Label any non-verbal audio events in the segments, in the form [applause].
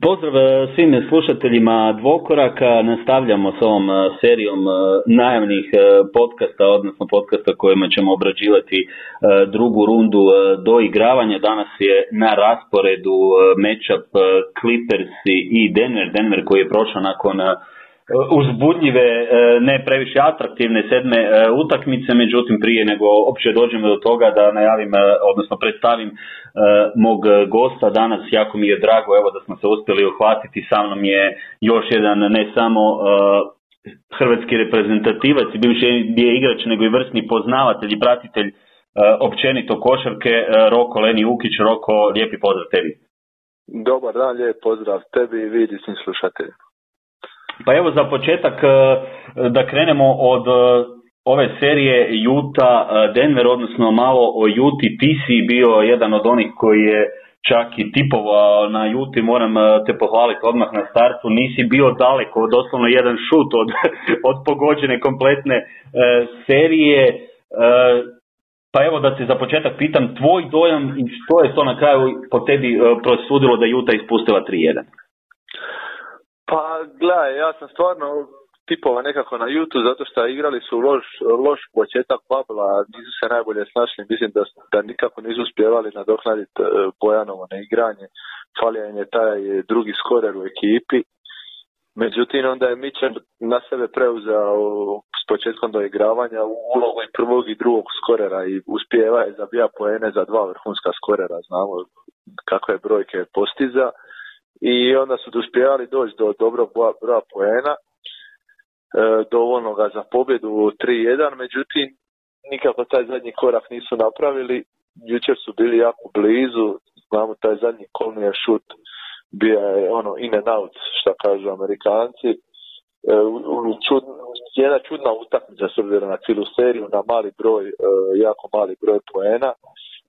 Pozdrav e, svim slušateljima Dvokoraka. Nastavljamo s ovom e, serijom e, najavnih podcasta, odnosno podcasta kojima ćemo obrađivati drugu rundu do igravanja. Danas je na rasporedu matchup Clippers i Denver. Denver koji je prošao nakon uzbudljive, ne previše atraktivne sedme utakmice, međutim prije nego opće dođemo do toga da najavim, odnosno predstavim mog gosta danas, jako mi je drago evo da smo se uspjeli uhvatiti, sa mnom je još jedan ne samo hrvatski reprezentativac i bivši je igrač, nego i vrsni poznavatelj i pratitelj općenito košarke, Roko Leni Ukić. Roko, lijepi pozdrav tebi. Dobar dan, lijep pozdrav tebi i vidi svim slušateljima. Pa evo za početak da krenemo od ove serije Juta Denver, odnosno malo o Juti. Ti si bio jedan od onih koji je čak i tipovao na Juti, moram te pohvaliti odmah na startu, nisi bio daleko, doslovno jedan šut od, [laughs] od pogođene kompletne e, serije. E, pa evo da se za početak pitam, tvoj dojam i što je to na kraju po tebi e, prosudilo da Juta ispustila 3-1? Pa gledaj, ja sam stvarno tipova nekako na YouTube zato što igrali su loš, loš početak Pabla, nisu se najbolje snašli, mislim da, da nikako nisu uspjevali nadoknaditi e, Bojanovo na igranje, falio im je taj drugi skorer u ekipi, međutim onda je Mičan na sebe preuzeo s početkom doigravanja ulogu i prvog i drugog skorera i uspjeva je zabija poene za dva vrhunska skorera, znamo kakve brojke postiza i onda su uspjevali doći do dobrog broja poena E, dovoljnoga za pobjedu 3-1, međutim nikako taj zadnji korak nisu napravili, jučer su bili jako blizu, znamo taj zadnji kolni šut bio je ono in and out, što kažu amerikanci, e, čud, jedna čudna utakmica s obzirom na cijelu seriju, na mali broj, e, jako mali broj poena.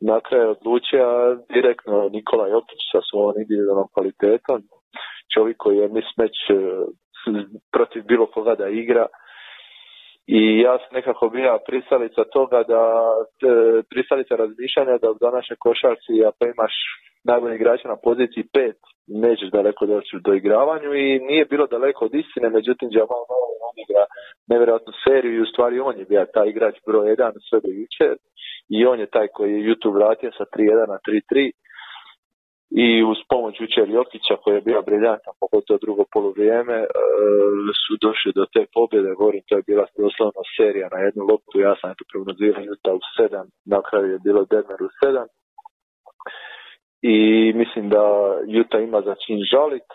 Na kraju odlučio direktno Nikola Jokić sa svojom individualnom kvalitetom, čovjek koji je mismeć protiv bilo koga da igra. I ja sam nekako bila pristalica toga da e, pristalica razmišljanja da u današnjoj košarci ako imaš najbolji igrača na poziciji pet nećeš daleko doći do igravanju i nije bilo daleko od istine, međutim Jamal on igra nevjerojatnu seriju i u stvari on je bio taj igrač broj jedan sve do jučer i on je taj koji je YouTube vratio sa 3-1 na 3-3 i uz pomoć jučer Jokića koji je bio briljantan, pogotovo drugo poluvrijeme, e, su došli do te pobjede, govorim, to je bila doslovno serija na jednu loptu, ja sam eto prognozirao Juta u sedam, na kraju je bilo Denver u sedam. I mislim da Juta ima za čin žalit,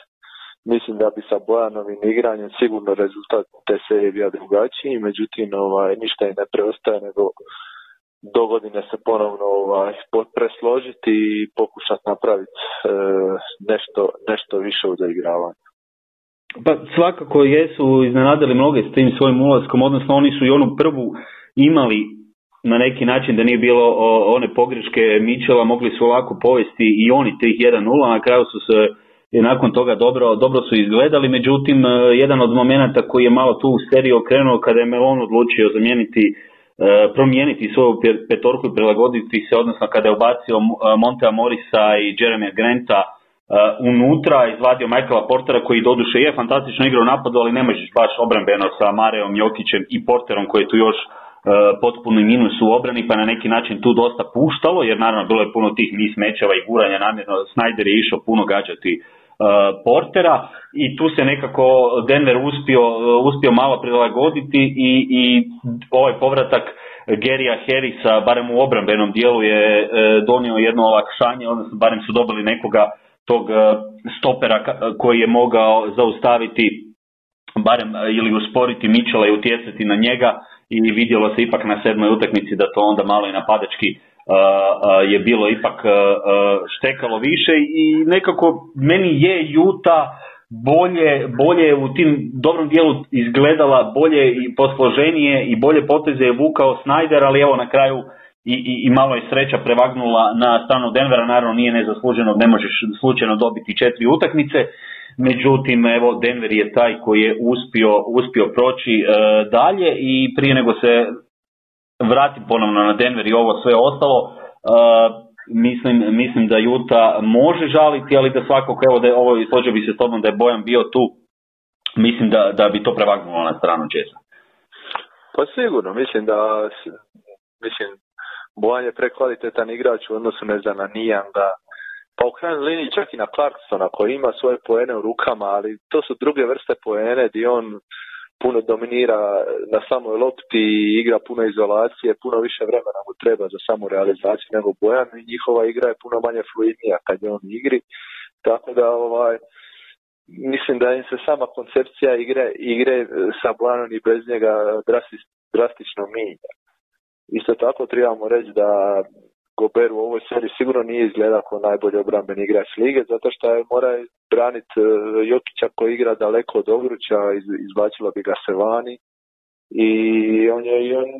mislim da bi sa Bojanovim igranjem sigurno rezultat te serije bio drugačiji, međutim ovaj, ništa i ne preostaje nego do godine se ponovno ovaj, presložiti i pokušati napraviti e, nešto, nešto više u zaigravanju. Pa svakako jesu iznenadili mnoge s tim svojim ulaskom, odnosno oni su i onu prvu imali na neki način da nije bilo one pogreške Mičela, mogli su ovako povesti i oni tih 1-0, na kraju su se i nakon toga dobro, dobro su izgledali, međutim e, jedan od momenata koji je malo tu u seriji okrenuo kada je Melon odlučio zamijeniti promijeniti svoju petorku i prilagoditi se, odnosno kada je ubacio e, Montea Morisa i Jeremy Granta e, unutra, izvadio Michaela Portera koji doduše je fantastično igrao napadu, ali ne možeš baš obrambeno sa Mareom Jokićem i Porterom koji je tu još potpuni minus u obrani, pa na neki način tu dosta puštalo, jer naravno bilo je puno tih mis mečeva i guranja namjerno. Snyder je išao puno gađati Portera i tu se nekako Denver uspio, uspio malo prilagoditi i, i ovaj povratak Gerija Harrisa, barem u obrambenom dijelu je e, donio jedno olakšanje, odnosno barem su dobili nekoga tog e, stopera koji je mogao zaustaviti barem e, ili usporiti Mičela i utjecati na njega i vidjelo se ipak na sedmoj utakmici da to onda malo i napadački je bilo ipak štekalo više i nekako meni je Juta bolje, bolje u tim dobrom dijelu izgledala bolje i posloženije i bolje poteze je vukao Snyder, ali evo na kraju i, i, i malo je sreća prevagnula na stranu Denvera, naravno nije nezasluženo, ne možeš slučajno dobiti četiri utakmice, međutim evo Denver je taj koji je uspio, uspio proći e, dalje i prije nego se vratim ponovno na Denver i ovo sve ostalo, uh, mislim, mislim da Juta može žaliti, ali da svakako, evo da je ovo, složio bi se s tobom da je Bojan bio tu, mislim da, da bi to prevagnulo na stranu Česa. Pa sigurno, mislim da, mislim, Bojan je prekvalitetan igrač u odnosu ne znam, na Nijanga, pa u krajnjoj liniji čak i na Clarksona koji ima svoje poene u rukama, ali to su druge vrste poene gdje on puno dominira na samoj lopti, igra puno izolacije, puno više vremena mu treba za samu realizaciju nego Bojan i njihova igra je puno manje fluidnija kad je on igri. Tako da ovaj, mislim da im se sama koncepcija igre, igre sa Bojanom i bez njega drastično mijenja. Isto tako trebamo reći da Gober u ovoj seriji sigurno nije izgleda kao najbolji obrambeni igrač lige, zato što je mora braniti e, Jokića koji igra daleko od Ogruća, izbacilo bi ga se vani i on je i on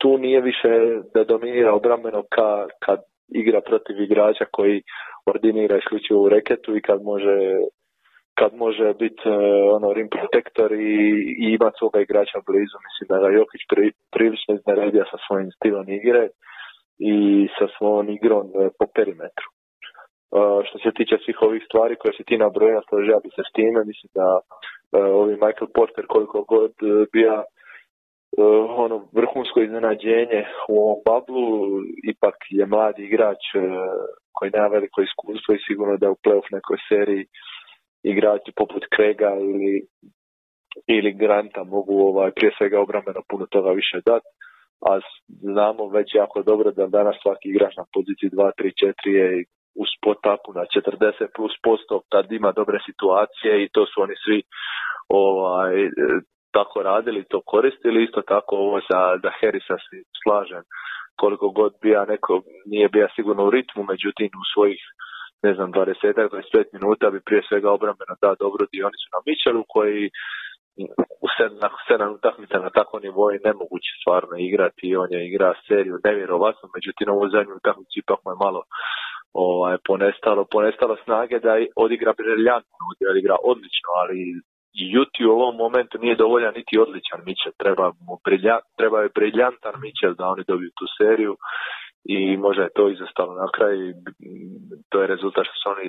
tu nije više da dominira obrambeno ka, kad igra protiv igrača koji ordinira isključivo u reketu i kad može kad može biti e, ono rim protektor i, i imati svoga igrača blizu. Mislim da ga Jokić pri, prilično izneredio sa svojim stilom igre i sa svojom igrom e, po perimetru. E, što se tiče svih ovih stvari koje si ti nabrojao, složio bi se s time, mislim da e, ovi Michael Porter koliko god bija ono vrhunsko iznenađenje u ovom bablu, ipak je mladi igrač koji nema veliko iskustvo i sigurno da u playoff nekoj seriji igrači poput Krega ili ili Granta mogu ovaj, prije svega obrambeno puno toga više dati a znamo već jako dobro da danas svaki igrač na poziciji 2, 3, 4 je u spot-upu na 40 plus posto kad ima dobre situacije i to su oni svi ovaj, tako radili, to koristili. Isto tako ovo za, za Harrisa si slažem koliko god bija neko, nije bija sigurno u ritmu, međutim u svojih ne znam, 20-25 minuta bi prije svega obrambeno da dobru dionicu na Mičelu koji u sedam, sedam utakmica na takvom nivou je nemoguće stvarno igrati. On je igra seriju nevjerovatno, međutim ovu zadnju utakmicu ipak mu je malo ovaj, ponestalo, ponestalo snage da odigra briljantno, odigra odlično, ali i Juti u ovom momentu nije dovoljan niti odličan Mičel, treba, mu brilja, treba je briljantan Mičel da oni dobiju tu seriju i možda je to izostalo na kraj to je rezultat što su oni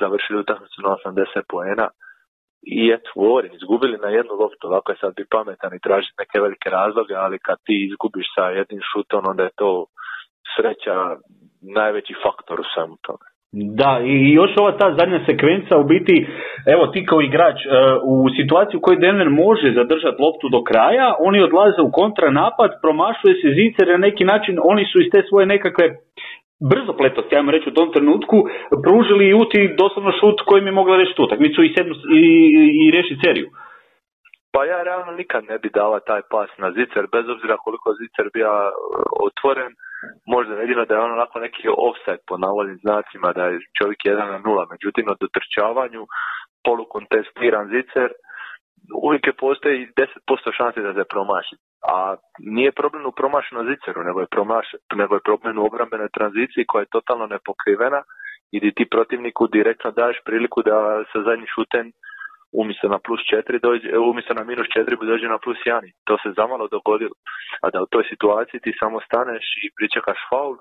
završili utakmicu na 80 poena i eto, govorim, izgubili na jednu loptu, ovako je sad bi pametan i tražiti neke velike razloge, ali kad ti izgubiš sa jednim šutom, onda je to sreća najveći faktor u svemu tome. Da, i još ova ta zadnja sekvenca u biti, evo ti kao igrač, e, u situaciji u kojoj Denver može zadržati loptu do kraja, oni odlaze u kontranapad, promašuje se zicer na neki način, oni su iz te svoje nekakve brzo pletosti, ajmo reći u tom trenutku, pružili i uti doslovno šut kojim je mogla reći utakmicu i, sedmu, i, i reši seriju. Pa ja realno nikad ne bi dala taj pas na zicer, bez obzira koliko zicer bio uh, otvoren, možda jedino da je on onako neki offset po navodnim znacima, da je čovjek jedan na nula, međutim od dotrčavanju polukontestiran zicer, uvijek je postoji 10% šanse da se promaši. A nije problem u promašenom ziceru, nego je, promaš, nego je problem u obrambenoj tranziciji koja je totalno nepokrivena i ti protivniku direktno daješ priliku da sa zadnji šuten umjesto na plus 4 dođe, umjesto na minus 4 dođe na plus 1. To se zamalo dogodilo. A da u toj situaciji ti samo staneš i pričekaš faul,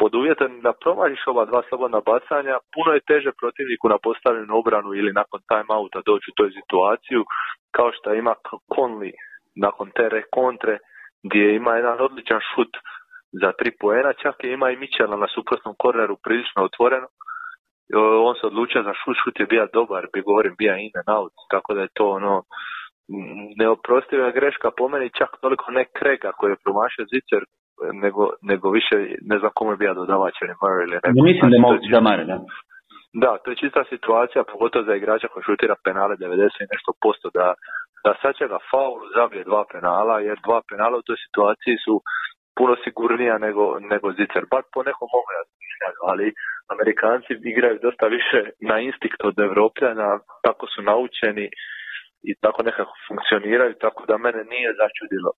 pod uvjetom da promašiš ova dva slobodna bacanja, puno je teže protivniku na postavljenu obranu ili nakon timeouta doći u toj situaciju, kao što ima Conley nakon te kontre, gdje ima jedan odličan šut za tri poena, čak je ima i Mičela na suprotnom korneru prilično otvoreno. On se odlučio za šut, šut je bio dobar, bi govorim, bio in and out, tako da je to ono, neoprostiva greška po meni, čak toliko ne Krega koji je promašio zicer, nego, nego više, ne znam kome bi ja dodavač ili Murray ili neko. Mislim da mogu da Murray, da. Da, to je čista situacija, pogotovo za igrača koji šutira penale 90 i nešto posto, da, da sačega faul, zabije dva penala, jer dva penala u toj situaciji su puno sigurnija nego, nego zicer. Bar po nekom mogu ali Amerikanci igraju dosta više na instinkt od Evropljana, tako su naučeni i tako nekako funkcioniraju, tako da mene nije začudilo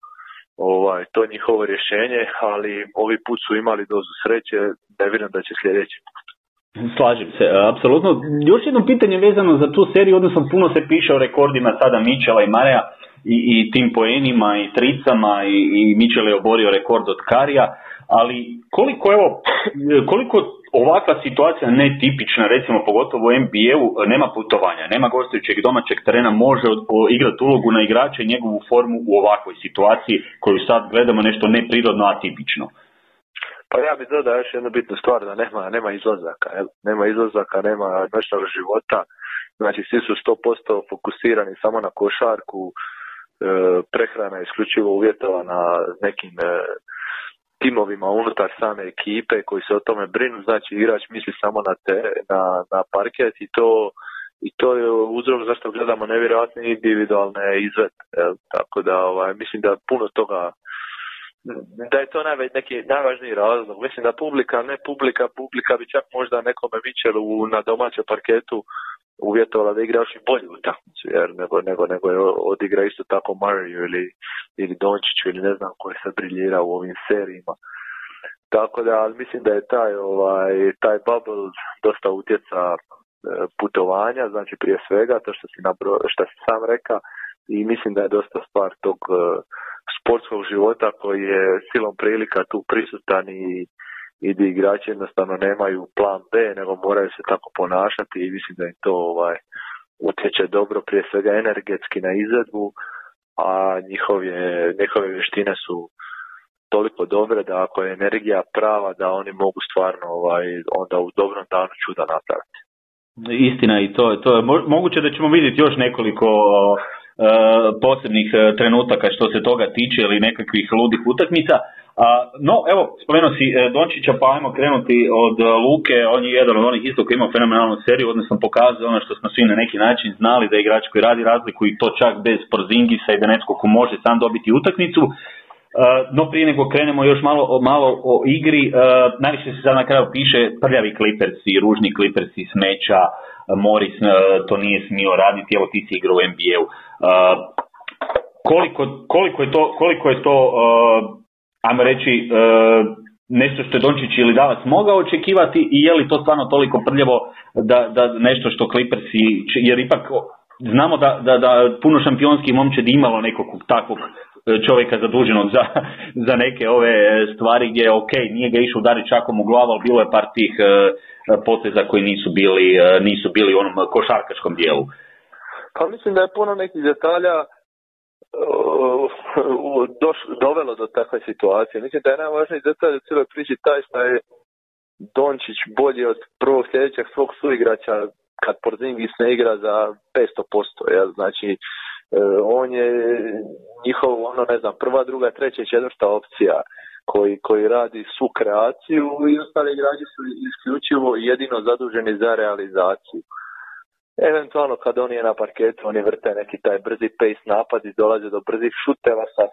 ovaj, to njihovo rješenje, ali ovi put su imali dozu sreće, ne vjerujem da će sljedeći put. Slažem se, apsolutno. Još jedno pitanje vezano za tu seriju, odnosno puno se piše o rekordima sada Mičela i Mareja i, i tim poenima i tricama i, i Mičel je oborio rekord od Karija, ali koliko evo, koliko ovakva situacija netipična, recimo pogotovo u NBA-u, nema putovanja, nema gostujućeg domaćeg terena, može igrati ulogu na igrača i njegovu formu u ovakvoj situaciji koju sad gledamo nešto neprirodno atipično. Pa ja bih dodao još jednu bitnu stvar, da nema, nema izlazaka, jel? nema izlazaka, nema noćnog života, znači svi su 100% fokusirani samo na košarku, e, prehrana je isključivo uvjetovana nekim e, timovima unutar same ekipe koji se o tome brinu, znači igrač misli samo na, te, na, na parket i to i to je uzrok zašto gledamo nevjerojatne individualne izvete. Tako da ovaj, mislim da puno toga da je to najve, neki najvažniji razlog. Mislim da publika, ne publika, publika bi čak možda nekome Mičelu na domaćem parketu uvjetovala da igra još i bolju utakmicu, jer nego, nego, nego je odigra isto tako Mario ili, ili Dončiću ili ne znam koji se briljira u ovim serijima. Tako da, ali mislim da je taj, ovaj, taj bubble dosta utjeca e, putovanja, znači prije svega, to što si, nabro, što si sam rekao, i mislim da je dosta stvar tog e, sportskog života koji je silom prilika tu prisutan i i igrači jednostavno nemaju plan B, nego moraju se tako ponašati i mislim da im to ovaj, utječe dobro prije svega energetski na izvedbu, a njihove, njihove vještine su toliko dobre da ako je energija prava da oni mogu stvarno ovaj, onda u dobrom danu čuda napraviti. Istina i to, to je moguće da ćemo vidjeti još nekoliko posebnih e, trenutaka što se toga tiče ili nekakvih ludih utakmica. No, evo, spomenuo si e, Dončića, pa ajmo krenuti od Luke, on je jedan od onih isto koji ima fenomenalnu seriju, odnosno pokazuje ono što smo svi na neki način znali da je igrač koji radi razliku i to čak bez Porzingisa i da netko ko može sam dobiti utakmicu. No prije nego krenemo još malo, malo o igri, najviše se sad na kraju piše prljavi klipersi, ružni klipersi, smeća, Morris to nije smio raditi, evo ti si igrao u NBA-u koliko, koliko je to, koliko je to ajmo reći, nešto što je Dončić ili Davac mogao očekivati i je li to stvarno toliko prljavo da, da nešto što Clippersi, jer ipak znamo da, da, da puno šampionskih momčadi imalo nekog takvog čovjeka zaduženog za, za neke ove stvari gdje ok, nije ga išao udariti čakom u glavu, ali bilo je par tih poteza koji nisu bili, nisu bili u onom košarkaškom dijelu. Pa mislim da je puno nekih detalja uh, doš, dovelo do takve situacije. Mislim da je najvažniji detalj u cijeloj priči taj što je Dončić bolji od prvog sljedećeg svog suigrača kad Porzingis ne igra za 500%. Jel? Znači, uh, on je njihov, ono ne znam, prva, druga, treća i četvrta opcija koji, koji radi svu kreaciju i ostali igrači su isključivo jedino zaduženi za realizaciju. Eventualno kad on je na parketu, oni vrte neki taj brzi pace napad i dolaze do brzih šuteva sa,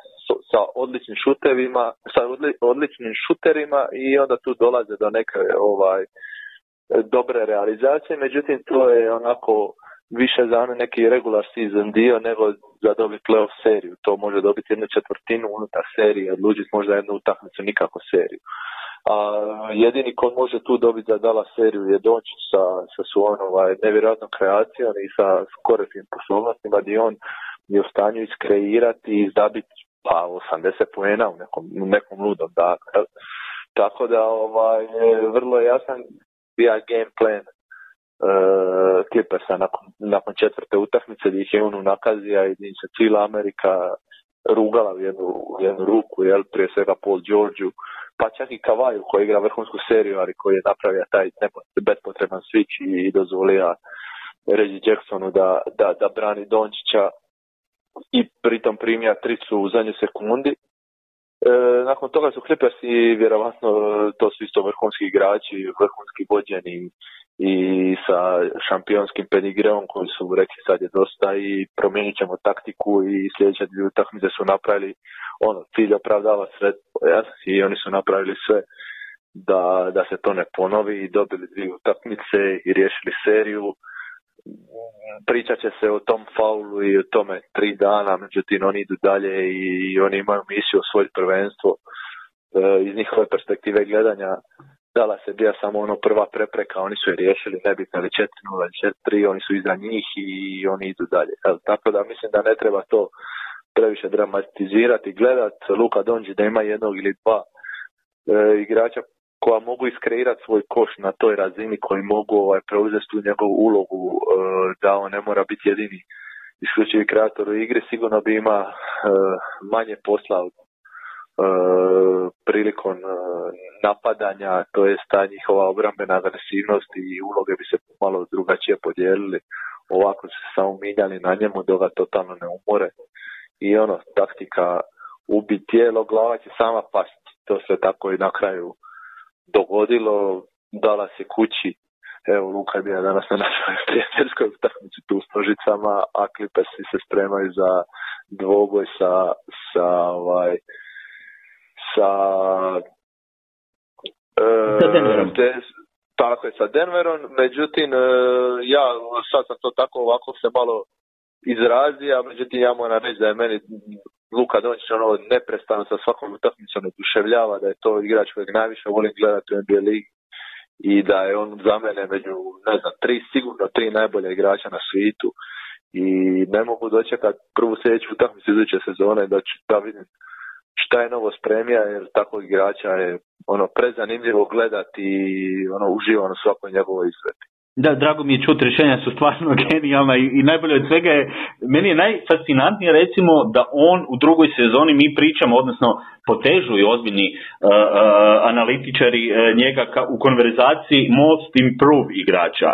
sa odličnim šutevima, sa odličnim šuterima i onda tu dolaze do neke ovaj dobre realizacije, međutim to je onako više za ono neki regular season dio nego za dobiti playoff seriju. To može dobiti jednu četvrtinu unutar serije, odlučiti možda jednu utakmicu, nikako seriju. A jedini ko može tu dobiti za dala seriju je Dončić sa, sa svojom ovaj, nevjerojatnom kreacijom i sa korisnim poslovnostima gdje on je u stanju iskreirati i zabiti pa 80 poena u nekom, u nekom ludom da Tako da ovaj, vrlo jasan bio game plan uh, Clippersa nakon, nakon četvrte utakmice gdje ih je on nakazija i gdje se cijela Amerika rugala u jednu, u jednu ruku, jel, prije svega Paul Georgeu, pa čak i Kavaju koji igra vrhunsku seriju, ali koji je napravio taj bespotreban switch i dozvolio Reggie Jacksonu da, da, da brani Dončića i pritom primija tricu u zadnjoj sekundi. E, nakon toga su Clippersi vjerovatno to su isto vrhunski igrači, vrhunski vođeni i sa šampionskim pedigreom koji su rekli sad je dosta i promijenit ćemo taktiku i sljedeće dvije utakmice su napravili ono, cilj opravdava sredstvo i oni su napravili sve da, da se to ne ponovi i dobili dvije utakmice i riješili seriju. Pričat će se o tom faulu i o tome tri dana, međutim oni idu dalje i oni imaju misiju osvojiti prvenstvo. E, iz njihove perspektive gledanja dala se bija samo ono prva prepreka, oni su je riješili, nebitno ili 4-0 ili 4-3, oni su iza njih i oni idu dalje. Tako da mislim da ne treba to previše dramatizirati, gledat Luka Donđi da ima jednog ili dva e, igrača koja mogu iskreirati svoj koš na toj razini koji mogu ovaj, preuzeti tu njegovu ulogu e, da on ne mora biti jedini isključivi kreator u igri, sigurno bi ima e, manje posla e, prilikom napadanja, to je ta njihova obrambena agresivnost i uloge bi se malo drugačije podijelili. Ovako se samo minjali na njemu dok ga totalno ne umore. I ono, taktika ubi tijelo, glava će sama pasti. To se tako i na kraju dogodilo, dala se kući, evo Luka je bio danas na našoj [laughs] prijateljskoj utakmici tu u Stožicama, a Clippersi se spremaju za dvoboj sa, sa ovaj, sa e, tako je sa Denverom, međutim e, ja sad sam to tako ovako se malo izrazio, a međutim ja moram reći da je meni Luka Dončić ono neprestano sa svakom utakmicom oduševljava, da je to igrač kojeg najviše volim gledati u NBA ligi i da je on za mene među, ne znam, tri, sigurno tri najbolje igrača na svijetu i ne mogu dočekati prvu sljedeću utakmicu iduće sezone da, ću, da vidim šta je novo spremija jer takvog igrača je ono prezanimljivo gledati i ono uživam u svakoj njegovoj izveti. Da, drago mi je čuti, rješenja su stvarno [laughs] genijalna i, i najbolje od svega je, meni je najfascinantnije recimo da on u drugoj sezoni mi pričamo, odnosno potežu i ozbiljni uh, uh, analitičari uh, njega ka, u konverzaciji most improve igrača,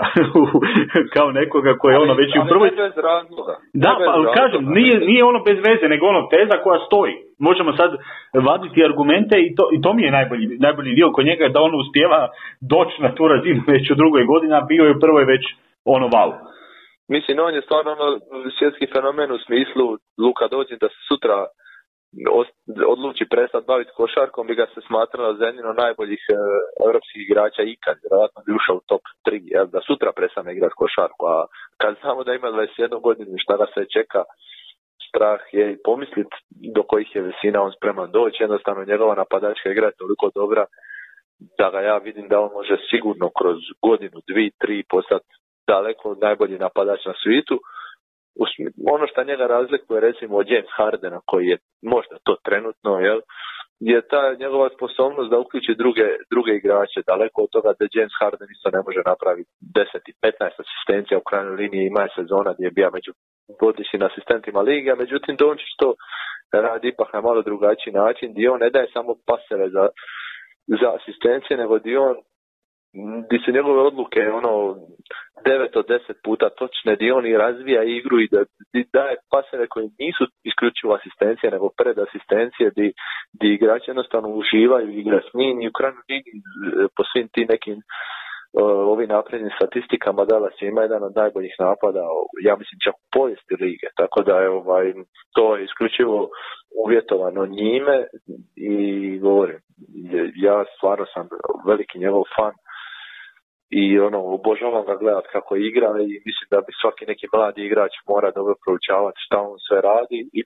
[laughs] kao nekoga koji je ono već u prvoj... Da, pa kažem, nije, nije ono bez veze, nego ono teza koja stoji. Možemo sad vaditi argumente i to, i to mi je najbolji, najbolji dio kod njega, da on uspjeva doći na tu razinu već u drugoj godini, a bio je u prvoj već ono wow. Mislim, on je stvarno ono svjetski fenomen u smislu Luka dođe da se sutra odluči prestati baviti košarkom bi ga se smatralo za jedino najboljih europskih igrača ikad, vjerojatno bi ušao u top 3, jel, da sutra prestane igrati košarku, a kad znamo da ima 21 godinu šta ga se čeka, strah je i pomislit do kojih je visina on spreman doći, jednostavno njegova napadačka igra je toliko dobra da ga ja vidim da on može sigurno kroz godinu, dvi, tri postati daleko najbolji napadač na svijetu, ono što njega razlikuje recimo od James Hardena koji je možda to trenutno, jel, je ta njegova sposobnost da uključi druge, druge igrače, daleko od toga da James Harden isto ne može napraviti 10 i 15 asistencija u krajnjoj liniji, ima je sezona gdje je bio među vodećim asistentima lige, međutim Dončić to radi ipak na malo drugačiji način, gdje ne daje samo paseve za, za asistencije, nego gdje on di su njegove odluke ono 9 od 10 puta točne, di on i razvija igru i da daje paseve koji nisu isključivo asistencije, nego pred asistencije, di, di igrači jednostavno uživaju igra s njim i u krajnju po svim tim nekim ovim naprednim statistikama Dallas ima jedan od najboljih napada, ja mislim čak u povijesti lige, tako da je ovaj, to je isključivo uvjetovano njime i govorim, ja stvarno sam veliki njegov fan i ono, obožavam ga gledat kako igra i mislim da bi svaki neki mladi igrač mora dobro proučavati šta on sve radi i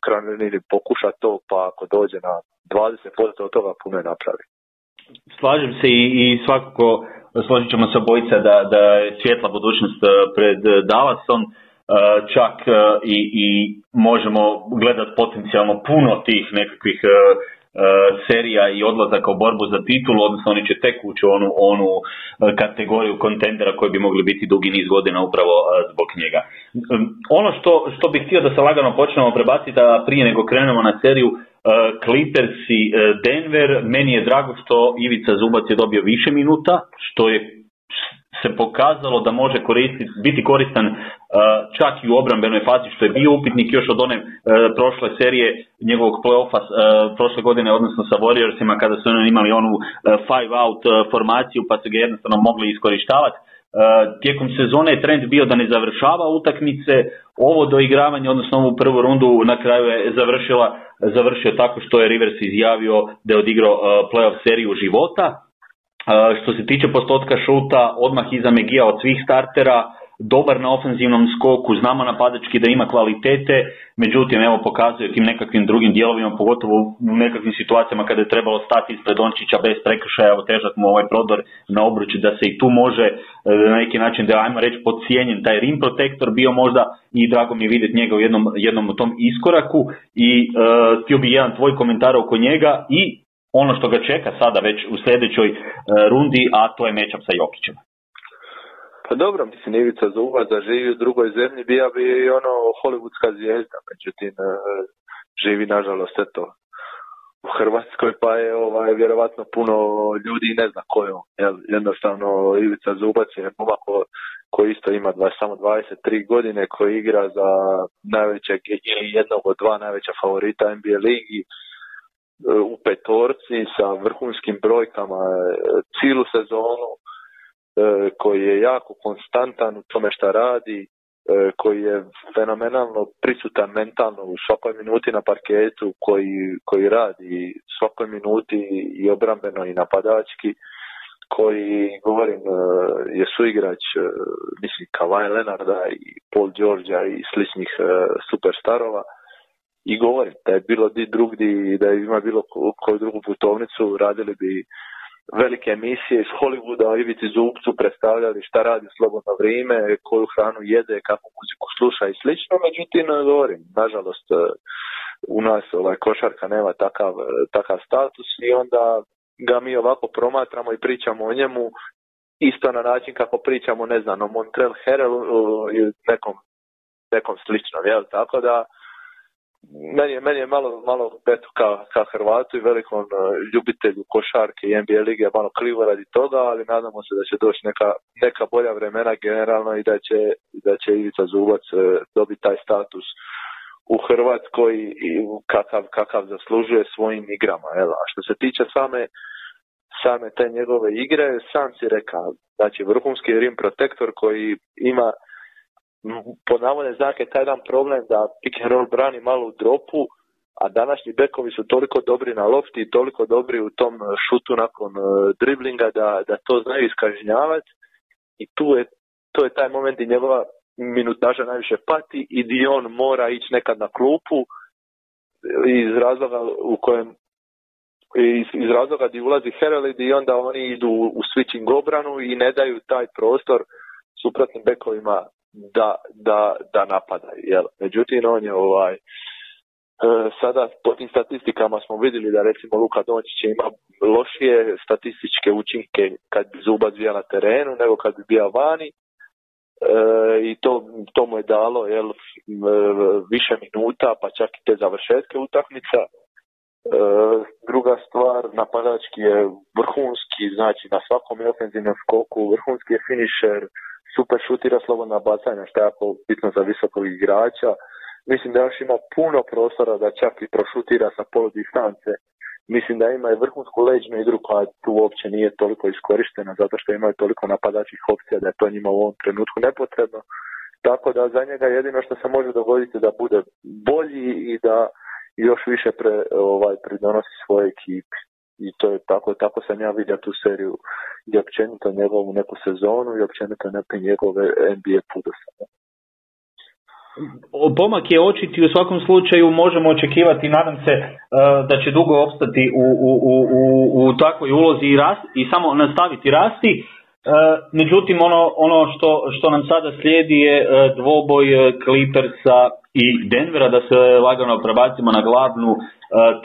ili pokuša to pa ako dođe na 20% od toga puno je napravi. Slažem se i, svakako složit ćemo se obojica da, da je svjetla budućnost eh, pred Dallasom, eh, čak eh, i, i možemo gledat potencijalno puno tih nekakvih E, serija i odlazaka u borbu za titulu, odnosno oni će tek ući onu, onu e, kategoriju kontendera koji bi mogli biti dugi niz godina upravo e, zbog njega. Ono što, što bih htio da se lagano počnemo prebaciti, a prije nego krenemo na seriju, Clippers i Denver, meni je drago što Ivica Zubac je dobio više minuta, što je se pokazalo da može koristiti, biti koristan čak i u obrambenoj fazi što je bio upitnik još od one uh, prošle serije njegovog playoffa uh, prošle godine odnosno sa Warriorsima kada su oni imali onu five out formaciju pa su ga jednostavno mogli iskorištavati. Tijekom sezone je trend bio da ne završava utakmice, ovo doigravanje, odnosno ovu prvu rundu na kraju je završila, završio tako što je Rivers izjavio da je odigrao playoff seriju života, što se tiče postotka šuta, odmah iza Megija od svih startera, dobar na ofenzivnom skoku, znamo napadački da ima kvalitete, međutim evo pokazuje tim nekakvim drugim dijelovima, pogotovo u nekakvim situacijama kada je trebalo stati ispred Dončića bez prekršaja, otežati mu ovaj prodor na obruči, da se i tu može e, na neki način da ajmo reći podcijenjen taj rim protektor bio možda i drago mi je vidjeti njega u jednom, jednom u tom iskoraku i uh, htio bi jedan tvoj komentar oko njega i ono što ga čeka sada već u sljedećoj e, rundi, a to je mečap sa Jokićem. Pa dobro, mislim, Ivica Zuba da živi u drugoj zemlji, bija bi i ono hollywoodska zvijezda, međutim, e, živi nažalost eto u Hrvatskoj, pa je ovaj, vjerovatno puno ljudi ne zna ko je. Jel? Jednostavno, Ivica Zubac je momak koji isto ima dva, samo 23 godine, koji igra za najvećeg ili jednog od dva najveća favorita NBA ligi e, u petorci sa vrhunskim brojkama e, cijelu sezonu, koji je jako konstantan u tome šta radi, koji je fenomenalno prisutan mentalno u svakoj minuti na parketu, koji, koji radi svakoj minuti i obrambeno i napadački koji, govorim, e, je suigrač, e, mislim, Kawhi Leonarda i Paul Georgea i sličnih e, superstarova. I govorim, da je bilo di drugdi, da je ima bilo koju drugu putovnicu, radili bi velike emisije iz Hollywooda o Ivici Zubcu, predstavljali šta radi slobodno vrijeme, koju hranu jede, kakvu muziku sluša i slično. Međutim, govorim, nažalost, u nas ovaj, košarka nema takav, takav status i onda ga mi ovako promatramo i pričamo o njemu isto na način kako pričamo, ne znam, o Montreal Herald ili nekom, nekom sličnom, jel? Tako da, meni je, meni je malo, malo eto, ka, ka Hrvatu i velikom e, ljubitelju košarke i NBA lige malo krivo radi toga, ali nadamo se da će doći neka, neka bolja vremena generalno i da će, da će Ivica Zubac e, dobiti taj status u Hrvatskoj kakav, kakav zaslužuje svojim igrama. Jel? A što se tiče same same te njegove igre, sam si rekao, znači vrhunski rim protektor koji ima po navodne znake taj jedan problem da pick and roll brani malo u dropu, a današnji bekovi su toliko dobri na lofti i toliko dobri u tom šutu nakon e, driblinga da, da to znaju iskažnjavati i tu je, to je taj moment i njegova minutaža najviše pati i di on mora ići nekad na klupu iz razloga u kojem iz, iz razloga gdje ulazi Heralid i onda oni idu u switching obranu i ne daju taj prostor suprotnim bekovima da, da, da napadaju. Jel? Međutim, on je ovaj, e, sada po tim statistikama smo vidjeli da recimo Luka Dončić ima lošije statističke učinke kad bi Zubac bio na terenu nego kad bi bio vani e, i to, to mu je dalo jel, više minuta pa čak i te završetke utakmica E, druga stvar, napadački je vrhunski, znači na svakom ofenzivnom skoku, vrhunski je finisher, super šutira slobodna bacanja, što je jako bitno za visokog igrača. Mislim da još ima puno prostora da čak i prošutira sa polu distance. Mislim da ima i vrhunsku leđnu igru koja tu uopće nije toliko iskorištena zato što imaju toliko napadačkih opcija da je to njima u ovom trenutku nepotrebno. Tako da za njega jedino što se može dogoditi da bude bolji i da još više pre, ovaj, pridonosi svojoj ekipi. I to je tako, tako sam ja vidio tu seriju i općenito njegovu neku sezonu i općenito neke njegove NBA pudose. Pomak je očiti u svakom slučaju možemo očekivati nadam se e, da će dugo opstati u, u, u, u takvoj ulozi i, rast, i samo nastaviti rasti. E, međutim, ono, ono što, što nam sada slijedi je e, dvoboj Clippersa i Denvera da se lagano prebacimo na glavnu e,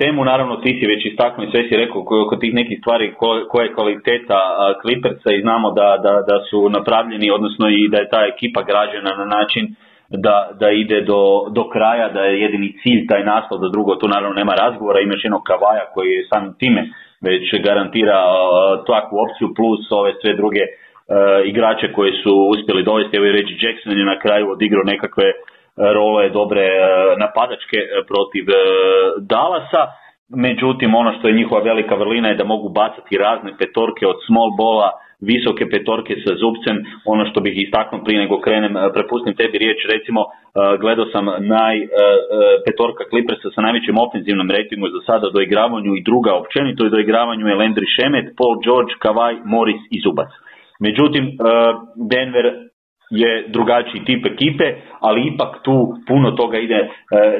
temu, naravno ti si već istaknuo i sve si rekao oko tih nekih stvari koja je kvaliteta Clippersa i znamo da, da, da su napravljeni, odnosno i da je ta ekipa građena na način da, da ide do, do kraja, da je jedini cilj taj naslov, da drugo tu naravno nema razgovora, imaš jednog Kavaja koji je sam time već garantira takvu opciju plus ove sve druge igrače koji su uspjeli dovesti, evo i reći Jackson je na kraju odigrao nekakve role dobre e, napadačke e, protiv Dalasa. Međutim, ono što je njihova velika vrlina je da mogu bacati razne petorke od small bola, visoke petorke sa zubcem. Ono što bih istaknuo prije nego krenem, prepustim tebi riječ, recimo, gledao sam naj petorka Clippersa sa najvećim ofenzivnom ratingu za sada do igravanju i druga općenito i do igravanju je Landry Šemet, Paul George, Kavaj, Morris i Zubac. Međutim, Denver je drugačiji tip ekipe, ali ipak tu puno toga ide e,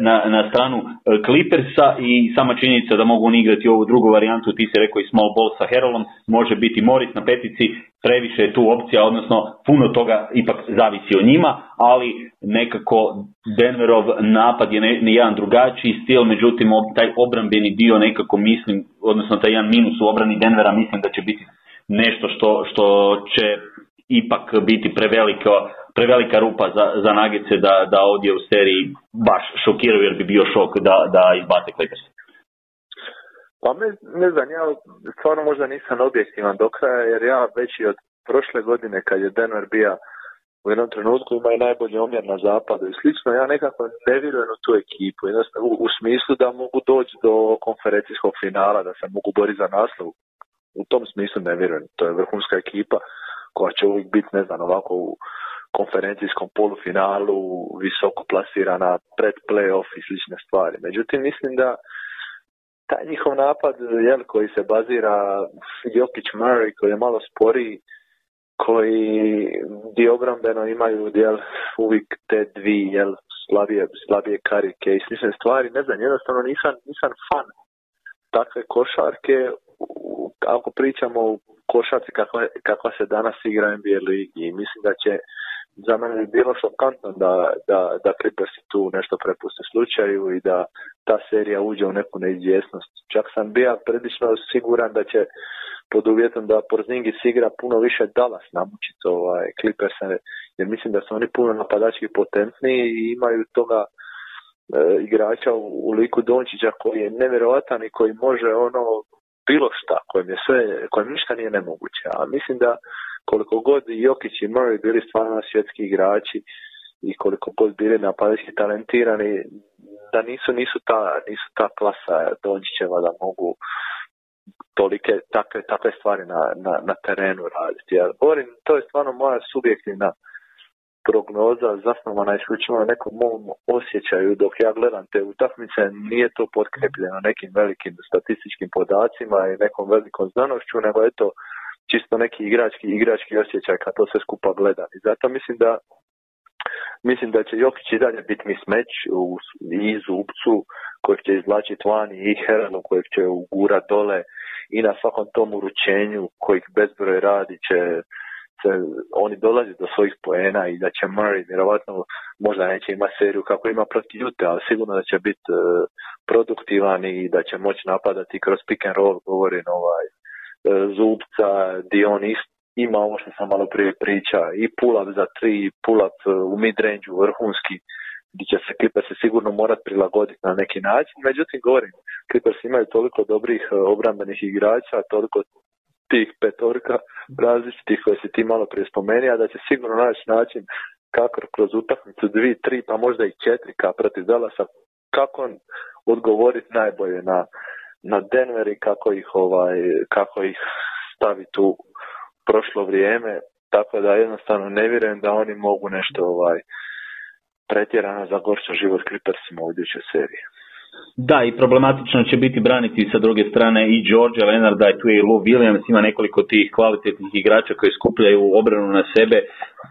na, na stranu e, Clippersa i sama činjenica da mogu oni igrati ovu drugu varijantu, ti si rekao i small ball sa Herolom, može biti Morris na petici, previše je tu opcija, odnosno puno toga ipak zavisi o njima, ali nekako Denverov napad je ne, jedan drugačiji stil, međutim taj obrambeni dio nekako mislim, odnosno taj jedan minus u obrani Denvera mislim da će biti nešto što, što će ipak biti prevelika, prevelika rupa za, za nagice da, da ovdje u seriji baš šokiraju jer bi bio šok da, da izbate Clippers. Pa ne, ne znam, ja stvarno možda nisam objektivan do kraja jer ja već i od prošle godine kad je Denver bija u jednom trenutku ima i najbolji omjer na zapadu i slično, ja nekako ne vjerujem u tu ekipu, u, u smislu da mogu doći do konferencijskog finala, da se mogu boriti za naslov. U tom smislu ne vjerujem, to je vrhunska ekipa koja će uvijek biti, ne znam, ovako u konferencijskom polufinalu, visoko plasirana pred playoff i slične stvari. Međutim, mislim da taj njihov napad jel, koji se bazira Jokić Murray koji je malo sporiji, koji diobrambeno imaju jel, uvijek te dvi jel, slabije, slabije karike i slične stvari. Ne znam, jednostavno nisam, nisam fan takve košarke ako pričamo o košarci kakva, kakva se danas igra NBA ligi i mislim da će za mene bi bilo šokantno da, da, da Clippers tu nešto prepuste slučaju i da ta serija uđe u neku neizvjesnost. Čak sam bio predično siguran da će pod uvjetom da Porzingis igra puno više Dallas namučiti ovaj, Clippers, jer mislim da su oni puno napadački potentni i imaju toga e, igrača u, u liku Dončića koji je nevjerojatan i koji može ono bilo šta, kojem je sve, kojem ništa nije nemoguće. A mislim da koliko god Jokić i Murray bili stvarno svjetski igrači i koliko god bili napadački talentirani, da nisu, nisu, ta, nisu ta klasa Dončićeva da mogu tolike takve, takve stvari na, na, na terenu raditi. Ja govorim, to je stvarno moja subjektivna prognoza zasnovana isključivo na nekom mom osjećaju dok ja gledam te utakmice nije to potkrepljeno nekim velikim statističkim podacima i nekom velikom znanošću nego je to čisto neki igrački igrački osjećaj kad to sve skupa gledam. I zato mislim da mislim da će Jokić i dalje biti mi smeć u, i zubcu kojeg će izvlačiti vani i Heranu kojeg će ugurat dole i na svakom tom uručenju kojih bezbroj radi će se, oni dolaze do svojih poena i da će Murray vjerovatno možda neće imati seriju kako ima protiv Jute, ali sigurno da će biti uh, produktivan i da će moći napadati kroz pick and roll, govorim ovaj, uh, Zubca, Dion ima ovo što sam malo prije priča, i pull-up za tri, pull-up e, u mid-range vrhunski, gdje će se Clippers sigurno morat prilagoditi na neki način. Međutim, govorim, Clippers imaju toliko dobrih obrambenih igrača, toliko tih petorka različitih koje si ti malo prije spomenuo, da će sigurno naći način kako kroz utakmicu dvi, tri, pa možda i četiri ka protiv Dallasa, kako odgovoriti najbolje na, na Denver i kako ih, ovaj, kako ih staviti u prošlo vrijeme, tako da jednostavno ne vjerujem da oni mogu nešto ovaj pretjerano zagorčati život Clippersima u idućoj seriji. Da, i problematično će biti braniti sa druge strane i George Leonarda, i tu je i Lou Williams, ima nekoliko tih kvalitetnih igrača koji skupljaju obranu na sebe,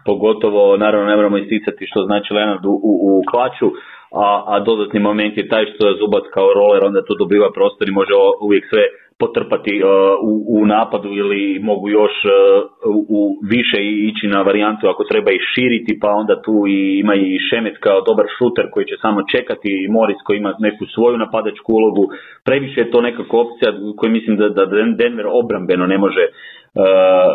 pogotovo, naravno ne moramo isticati što znači Leonard u, u, u klaču, a, a dodatni moment je taj što je Zubac kao roller, onda tu dobiva prostor i može uvijek sve potrpati uh, u, u napadu ili mogu još uh, u više ići na varijantu ako treba i širiti pa onda tu i ima i Šemet kao dobar šuter koji će samo čekati i Moris koji ima neku svoju napadačku ulogu. Previše je to nekako opcija koju mislim da, da Denver obrambeno ne može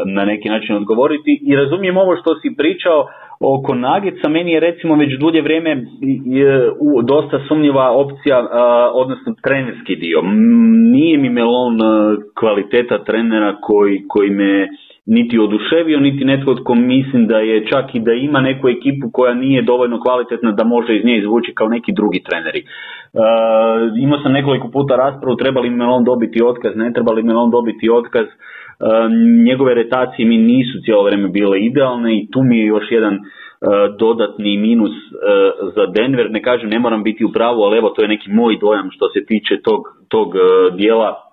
na neki način odgovoriti i razumijem ovo što si pričao oko Nagica, meni je recimo već dulje vrijeme u dosta sumnjiva opcija, odnosno trenerski dio. Nije mi Melon kvaliteta trenera koji, koji me niti oduševio, niti netko tko mislim da je čak i da ima neku ekipu koja nije dovoljno kvalitetna da može iz nje izvući kao neki drugi treneri. Uh, imao sam nekoliko puta raspravu, treba li Melon dobiti otkaz, ne treba li Melon dobiti otkaz, njegove retacije mi nisu cijelo vrijeme bile idealne i tu mi je još jedan dodatni minus za Denver. Ne kažem, ne moram biti u pravu, ali evo to je neki moj dojam što se tiče tog, tog dijela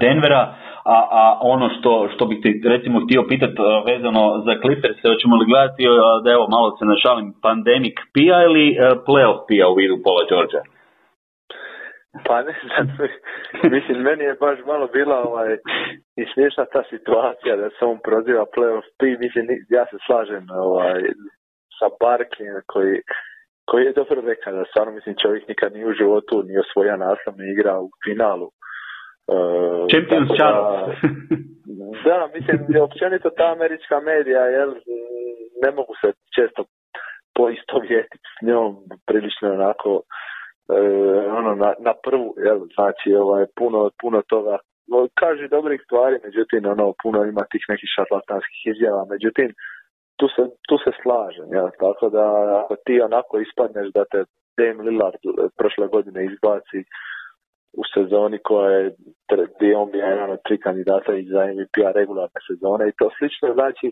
Denvera, a, a ono što, što bih ti recimo htio pitati vezano za Clippers, hoćemo li gledati da evo malo se našalim pandemic pija ili playoff pija u vidu Paula Georgia? Pa ne [laughs] znam, mislim, meni je baš malo bila ovaj, i smiješna ta situacija da se on proziva playoff P, mislim, ja se slažem ovaj, sa Barkley koji, koji je dobro rekao da stvarno mislim čovjek nikad nije u životu ni osvoja naslovne igra u finalu. Uh, Champions da, [laughs] da, mislim, općenito ta američka medija, jel, ne mogu se često poistovjetiti s njom, prilično onako ono na, na prvu, jel, znači ovaj, puno, puno toga. Kaže dobrih stvari, međutim ono puno ima tih nekih šarlatanskih izjava, međutim tu se, tu se slažem, ja, tako da ako ti onako ispadneš da te Dame Lillard prošle godine izbaci u sezoni koja je gdje on bio jedan od tri kandidata i za MVP-a regularne sezone i to slično, znači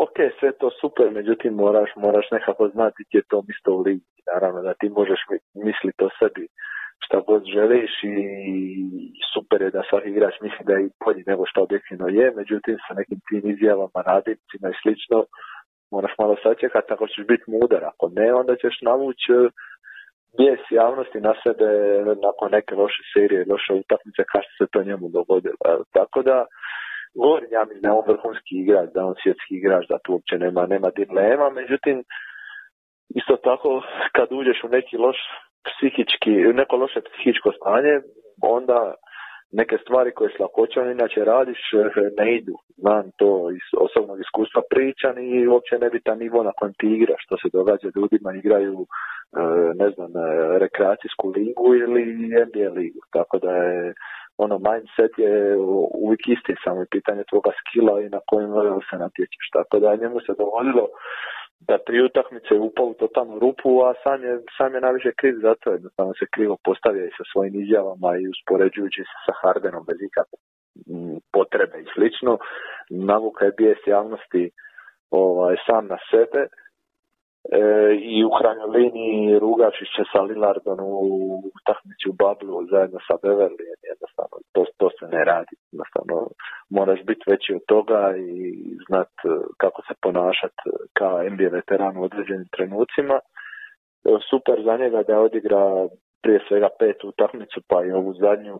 ok, sve to super, međutim moraš, moraš nekako znati gdje to misto u ligi. Naravno da ti možeš misliti o sebi šta god želiš i super je da svaki igrač misli da je bolji nego što objektivno je, međutim sa nekim tim izjavama, radnicima i slično moraš malo sačekati ako ćeš biti mudar, ako ne onda ćeš navući e, bijes javnosti na sebe nakon neke loše serije, loše utakmice što se to njemu dogodilo. Tako da govorim ja mislim da je on vrhunski igrač, da on svjetski igrač, da tu uopće nema, nema dilema, međutim isto tako kad uđeš u neki loš psihički, neko loše psihičko stanje, onda neke stvari koje s lakoćom inače radiš ne idu. Znam to iz osobnog iskustva pričan i uopće nebitan nivo na kojem ti igraš, što se događa ljudima, igraju e, ne znam, e, rekreacijsku ligu ili NBA ligu. Tako da je ono mindset je uvijek isti, samo je pitanje tvoga skila i na kojem se natječeš. Tako da njemu se dogodilo da tri utakmice upao u totalnu rupu, a sam je, sam je najviše kriv za to, jednostavno se krivo postavlja i sa svojim izjavama i uspoređujući se sa Hardenom bez ikakve mm, potrebe i slično. Navuka je bijes javnosti ovaj, sam na sebe i u krajnjoj liniji rugačić se sa Lillardom u utakmici u Bablu zajedno sa Beverly jednostavno to, to se ne radi. Jednostavno moraš biti veći od toga i znat e, kako se ponašati kao NBA veteran u određenim trenucima. E, super za njega da odigra prije svega pet utakmicu pa i ovu zadnju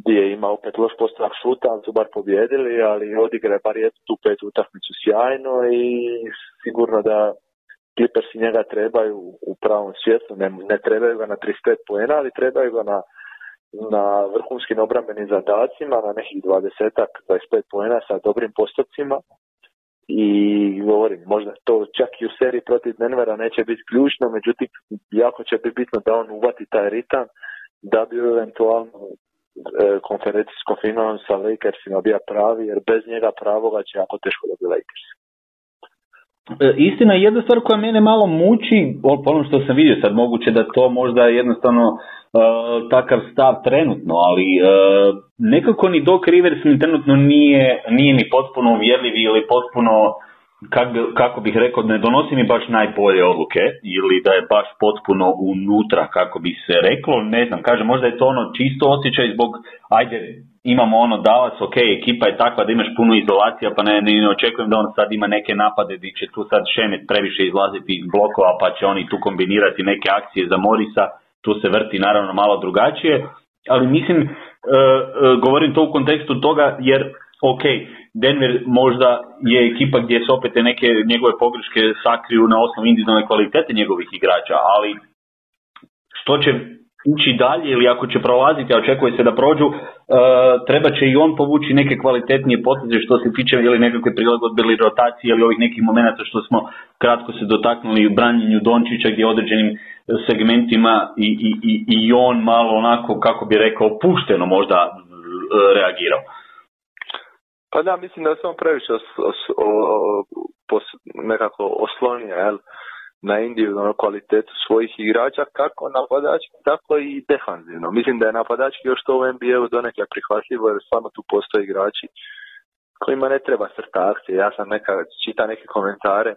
gdje ima opet loš postavak šuta, ali su bar pobjedili, ali odigra bar jednu tu pet utakmicu sjajno i sigurno da Clippersi njega trebaju u pravom svijetu, ne, ne trebaju ga na 35 poena, ali trebaju ga na, na vrhunskim obrambenim zadacima, na nekih 20 25 poena sa dobrim postupcima i govorim, možda to čak i u seriji protiv Denvera neće biti ključno, međutim jako će biti bitno da on uvati taj ritam da bi eventualno e, konferencijskom finalu sa Lakersima bio pravi, jer bez njega pravoga će jako teško da bi Lakers. E, istina, jedna stvar koja mene malo muči, ono što sam vidio sad, moguće da to možda jednostavno uh, takav stav trenutno, ali uh, nekako ni Doc Rivers mi trenutno nije, nije ni potpuno uvjerljiv ili potpuno kako bih rekao, ne donosi mi baš najbolje odluke ili da je baš potpuno unutra, kako bi se reklo, ne znam, kažem, možda je to ono čisto osjećaj zbog, ajde, imamo ono Dallas, ok, ekipa je takva da imaš puno izolacija, pa ne, ne, očekujem da on sad ima neke napade gdje će tu sad Šemet previše izlaziti iz blokova, pa će oni tu kombinirati neke akcije za Morisa, tu se vrti naravno malo drugačije, ali mislim, uh, govorim to u kontekstu toga jer ok, Denver možda je ekipa gdje se opet neke njegove pogreške sakriju na osnovu individualne kvalitete njegovih igrača, ali što će ući dalje ili ako će prolaziti, a očekuje se da prođu, uh, treba će i on povući neke kvalitetnije poteze što se tiče ili nekakve prilagodbe ili rotacije ili ovih nekih momenata što smo kratko se dotaknuli u branjenju Dončića gdje određenim segmentima i, i, i, i on malo onako, kako bi rekao, pušteno možda uh, reagirao. Pa da, mislim da on previše os, os, o, pos, nekako oslonio jel, na individualnu kvalitetu svojih igrača, kako napadački, tako i defanzivno. Mislim da je napadački još to u NBA-u donekle prihvatljivo, jer stvarno tu postoje igrači kojima ne treba srta akcije. Ja sam neka, čita neke komentare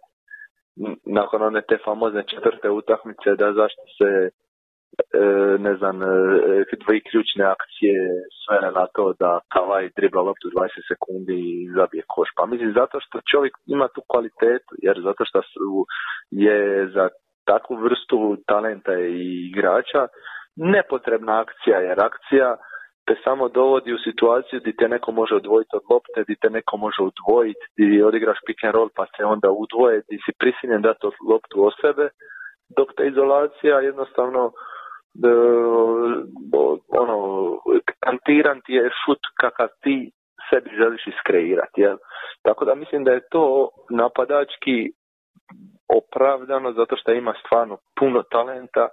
nakon one te famozne četvrte utakmice da zašto se ne znam, e, dvije ključne akcije sve na to da Kavaj dribla loptu 20 sekundi i zabije koš. Pa mislim zato što čovjek ima tu kvalitetu, jer zato što je za takvu vrstu talenta i igrača nepotrebna akcija, jer akcija te samo dovodi u situaciju gdje te neko može odvojiti od lopte, gdje te neko može odvojiti, gdje odigraš pick and roll pa se onda udvoje, gdje si prisiljen dati loptu o sebe, dok ta izolacija jednostavno e, ono, kantiran ti je šut kakav ti sebi želiš iskreirati. Jel? Tako da mislim da je to napadački opravdano zato što ima stvarno puno talenta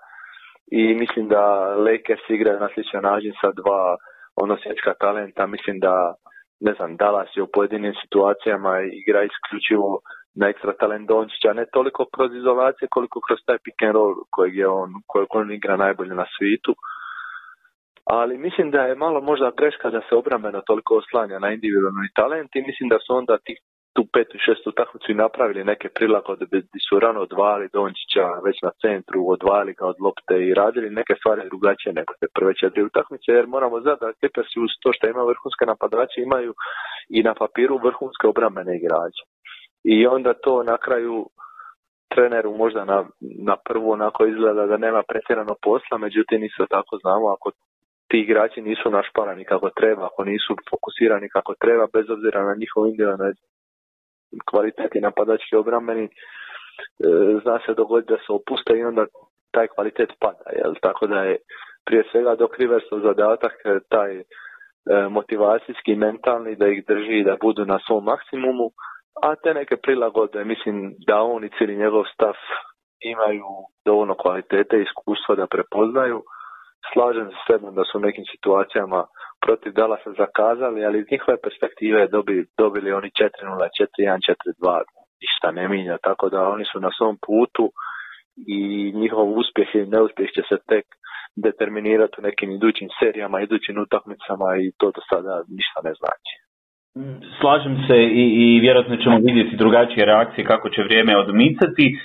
i mislim da Lakers igraju na sličan način sa dva ono svjetska talenta. Mislim da ne znam, Dallas je u pojedinim situacijama igra isključivo na ekstra talent Dončića, ne toliko kroz izolacije koliko kroz taj pick and roll kojeg je on, kojeg on igra najbolje na svijetu. Ali mislim da je malo možda greška da se obrambeno toliko oslanja na individualni talent i mislim da su onda tih tu petu i šestu utakmicu i napravili neke prilagodbe gdje su rano odvali Dončića već na centru, odvali ga od lopte i radili neke stvari drugačije nego te prve četiri utakmice jer moramo znati da Clippersi uz to što ima vrhunske napadače imaju i na papiru vrhunske obrambene igrače. I onda to na kraju treneru možda na, na prvu onako izgleda da nema pretjerano posla, međutim isto tako znamo ako ti igrači nisu našparani kako treba, ako nisu fokusirani kako treba, bez obzira na njihov individualne kvaliteti napadački obrambeni, e, zna se dogoditi da se opuste i onda taj kvalitet pada. Jel? Tako da je prije svega dok Riversov zadatak e, taj e, motivacijski, mentalni, da ih drži da budu na svom maksimumu, a te neke prilagodbe, mislim da on i cijeli njegov stav imaju dovoljno kvalitete i iskustva da prepoznaju. Slažem se s da su u nekim situacijama protiv Dallasa zakazali, ali iz njihove perspektive dobili, dobili oni 4-0, 4-1, 4-2, ništa ne minja, tako da oni su na svom putu i njihov uspjeh i neuspjeh će se tek determinirati u nekim idućim serijama, idućim utakmicama i to do sada ništa ne znači. Slažem se i, i vjerojatno ćemo vidjeti drugačije reakcije kako će vrijeme odmicati. E,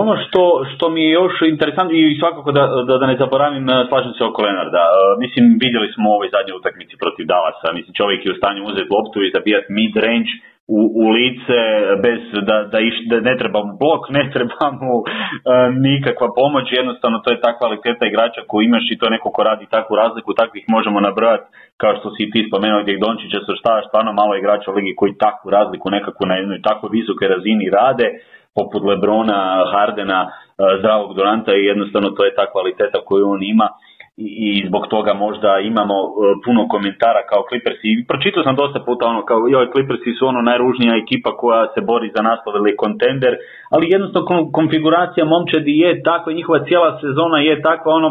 ono što, što mi je još interesantno i svakako da, da, da ne zaboravim, e, slažem se oko Lenarda. E, mislim, vidjeli smo u ovoj zadnjoj utakmici protiv Dallasa. Mislim, čovjek je u stanju uzeti loptu i zabijati mid-range u, u lice bez da, da, iš, da ne treba mu blok, [laughs] ne treba mu nikakva pomoć. Jednostavno, to je ta kvaliteta igrača koju imaš i to je neko ko radi takvu razliku. Takvih možemo nabrojati, kao što si ti spomenuo gdje Dončića su šta, stvarno malo igrača u ligi koji takvu razliku nekako na jednoj tako visokoj razini rade poput Lebrona, Hardena, e, zdravog Duranta i jednostavno to je ta kvaliteta koju on ima i zbog toga možda imamo e, puno komentara kao Clippers. I pročitao sam dosta puta ono kao joj Clippersi su ono najružnija ekipa koja se bori za naslov ili kontender, ali jednostavno konfiguracija momčadi je takva njihova cijela sezona je takva ono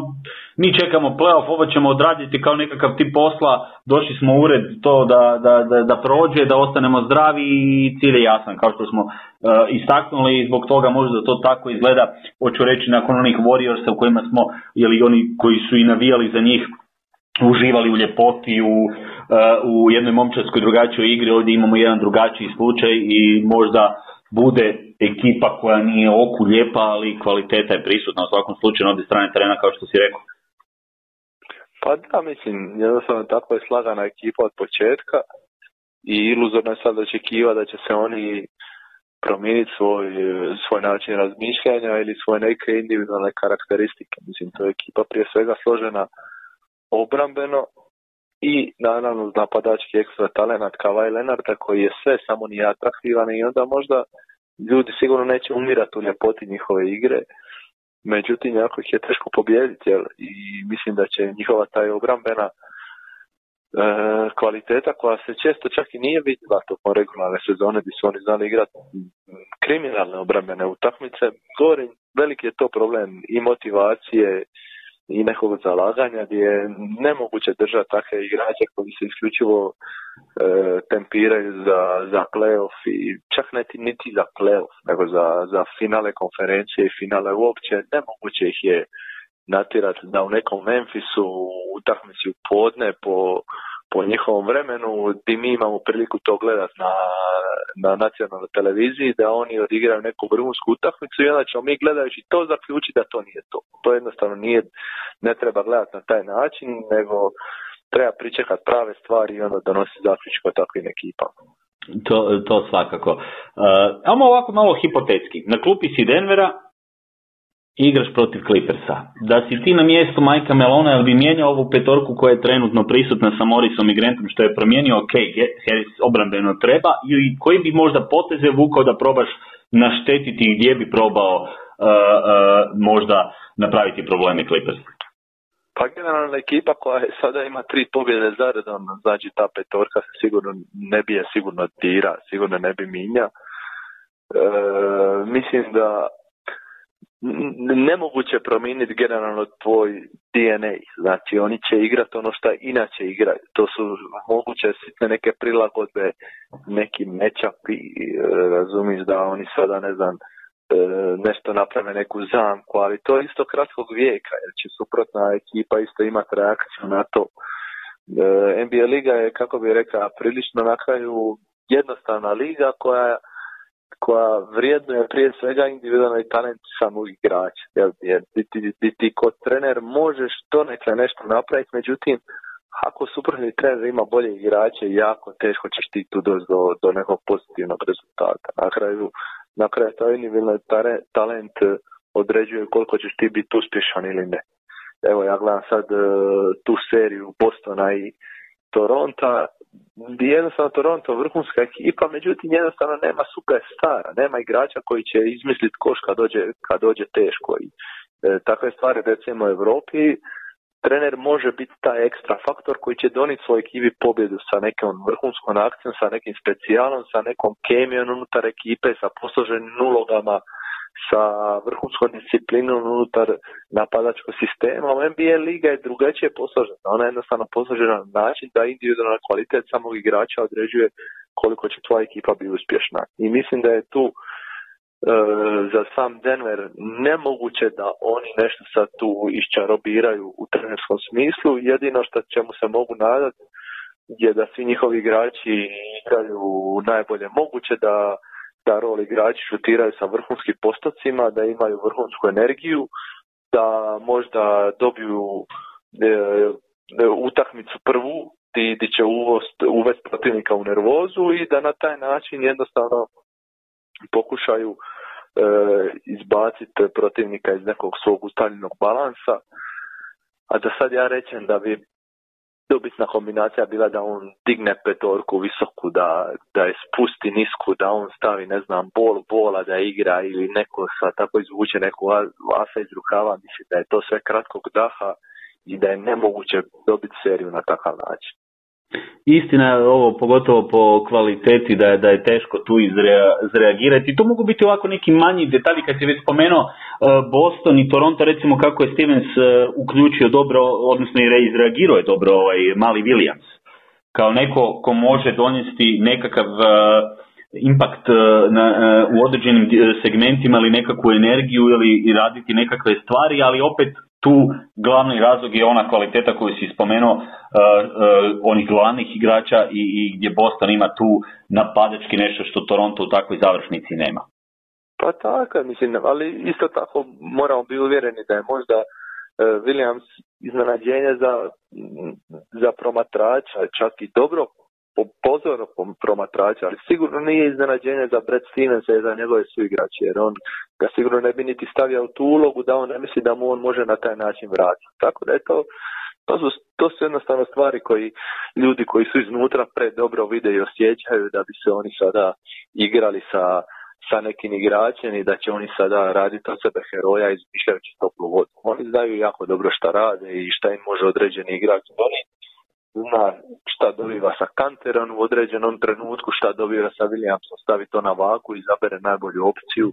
mi čekamo playoff, ovo ćemo odraditi kao nekakav tip posla, došli smo u ured to da, da, da, da prođe, da ostanemo zdravi i cilj je jasan kao što smo uh, istaknuli. I zbog toga možda to tako izgleda, hoću reći nakon onih Warriorsa u kojima smo, ili oni koji su i navijali za njih, uživali u ljepoti, u, uh, u jednoj momčarskoj drugačijoj igri, ovdje imamo jedan drugačiji slučaj i možda bude ekipa koja nije oku lijepa, ali kvaliteta je prisutna. U svakom slučaju na obje strane terena kao što si rekao. Pa da, mislim, jednostavno tako je slagana ekipa od početka i iluzorno je sad očekiva da će se oni promijeniti svoj, svoj način razmišljanja ili svoje neke individualne karakteristike. Mislim, to je ekipa prije svega složena obrambeno i naravno napadački ekstra talenat Kavaj Lenarta koji je sve samo nije atraktivan i onda možda ljudi sigurno neće umirati u ljepoti njihove igre međutim jako ih je teško pobijediti jel? i mislim da će njihova taj obrambena e, kvaliteta koja se često čak i nije vidjela tokom regularne sezone gdje su oni znali igrati kriminalne obrambene utakmice, govorim veliki je to problem i motivacije i nekog zalaganja gdje je nemoguće držati takve igrače koji se isključivo e, tempiraju za, za playoff i čak niti, niti za playoff, nego za, za finale konferencije i finale uopće. Nemoguće ih je natirati da u nekom Memphisu utakmici u podne po, po njihovom vremenu, di mi imamo priliku to gledat na, na nacionalnoj televiziji, da oni odigraju neku vrhunsku utakmicu i onda ćemo mi gledajući to zaključiti da to nije to. To jednostavno nije, ne treba gledati na taj način, nego treba pričekati prave stvari i onda donositi zaključke o takvim ekipama. To, to svakako. Uh, ovako malo hipotetski. Na klupi si Denvera, igraš protiv Clippersa. Da si ti na mjestu Majka Melona, jel bi mijenjao ovu petorku koja je trenutno prisutna sa Morrisom i Grantom što je promijenio, ok, Harris obrambeno treba, ili koji bi možda poteze vukao da probaš naštetiti gdje bi probao uh, uh, možda napraviti probleme Clippers? Pa generalna ekipa koja je sada ima tri pobjede zaredom, znači ta petorka se sigurno ne bi je sigurno tira, sigurno ne bi minja. E, mislim da nemoguće promijeniti generalno tvoj DNA. Znači oni će igrati ono što inače igraju. To su moguće sitne neke prilagodbe, neki mečapi, razumiš da oni sada ne znam e, nešto naprave neku zamku, ali to je isto kratkog vijeka, jer će suprotna ekipa isto imati reakciju na to. E, NBA liga je, kako bi rekao, prilično na kraju jednostavna liga koja koja vrijednuje prije svega individualni talent samog igrača. Jer, jer ti, ti, ti kod trener možeš to nekle nešto napraviti, međutim, ako suprotni trener ima bolje igrače, jako teško ćeš ti tu doći do, do nekog pozitivnog rezultata. Na kraju, na kraju taj individualni talent određuje koliko ćeš ti biti uspješan ili ne. Evo ja gledam sad e, tu seriju Bostona i Toronta jednostavno Toronto vrhunska ekipa, međutim jednostavno nema stara, nema igrača koji će izmisliti koš kad dođe, kad dođe teško. I, e, takve stvari recimo u Europi, trener može biti taj ekstra faktor koji će doniti svoj ekipi pobjedu sa nekom vrhunskom akcijom, sa nekim specijalom, sa nekom kemijom unutar ekipe, sa posloženim ulogama, sa vrhunskom disciplinom unutar napadačkog sistema. U NBA liga je drugačije posložena. Ona je jednostavno posložena na način da individualna kvalitet samog igrača određuje koliko će tvoja ekipa biti uspješna. I mislim da je tu e, za sam Denver nemoguće da oni nešto sad tu iščarobiraju u trenerskom smislu. Jedino što ćemo se mogu nadati je da svi njihovi igrači igraju najbolje moguće, da da rol igrači šutiraju sa vrhunskim postocima, da imaju vrhunsku energiju, da možda dobiju e, e utakmicu prvu gdje će uvesti protivnika u nervozu i da na taj način jednostavno pokušaju e, izbaciti protivnika iz nekog svog ustaljenog balansa. A da sad ja rečem da bi dobitna kombinacija bila da on digne petorku visoku, da, da je spusti nisku, da on stavi, ne znam, bol bola da igra ili neko sa tako izvuče neku asa iz rukava, mislim da je to sve kratkog daha i da je nemoguće dobiti seriju na takav način. Istina je ovo, pogotovo po kvaliteti, da je, da je teško tu izreagirati. To mogu biti ovako neki manji detalji, kad si već spomenuo e, Boston i Toronto, recimo kako je Stevens e, uključio dobro, odnosno i izreagirao je dobro ovaj mali Williams. Kao neko ko može donijeti nekakav e, impact na, u određenim segmentima ili nekakvu energiju ili raditi nekakve stvari, ali opet tu glavni razlog je ona kvaliteta koju si spomenuo uh, uh, onih glavnih igrača i, i gdje Boston ima tu napadački nešto što Toronto u takvoj završnici nema. Pa tako, mislim, ali isto tako moramo biti uvjereni da je možda uh, Williams iznenađenje za, za promatrača, čak i dobro pozorno promatrača, ali sigurno nije iznenađenje za Brad Stevensa i za njegove suigrače, jer on ga sigurno ne bi niti stavio u tu ulogu da on ne misli da mu on može na taj način vratiti. Tako da je to, to su, to su jednostavno stvari koji ljudi koji su iznutra pre dobro vide i osjećaju da bi se oni sada igrali sa, sa nekim igračem i da će oni sada raditi od sebe heroja izmišljajući toplu vodu. Oni znaju jako dobro šta rade i šta im može određeni igrač donijeti zna šta dobiva sa Kanterom u određenom trenutku, šta dobiva sa Williamsom, stavi to na vaku i zabere najbolju opciju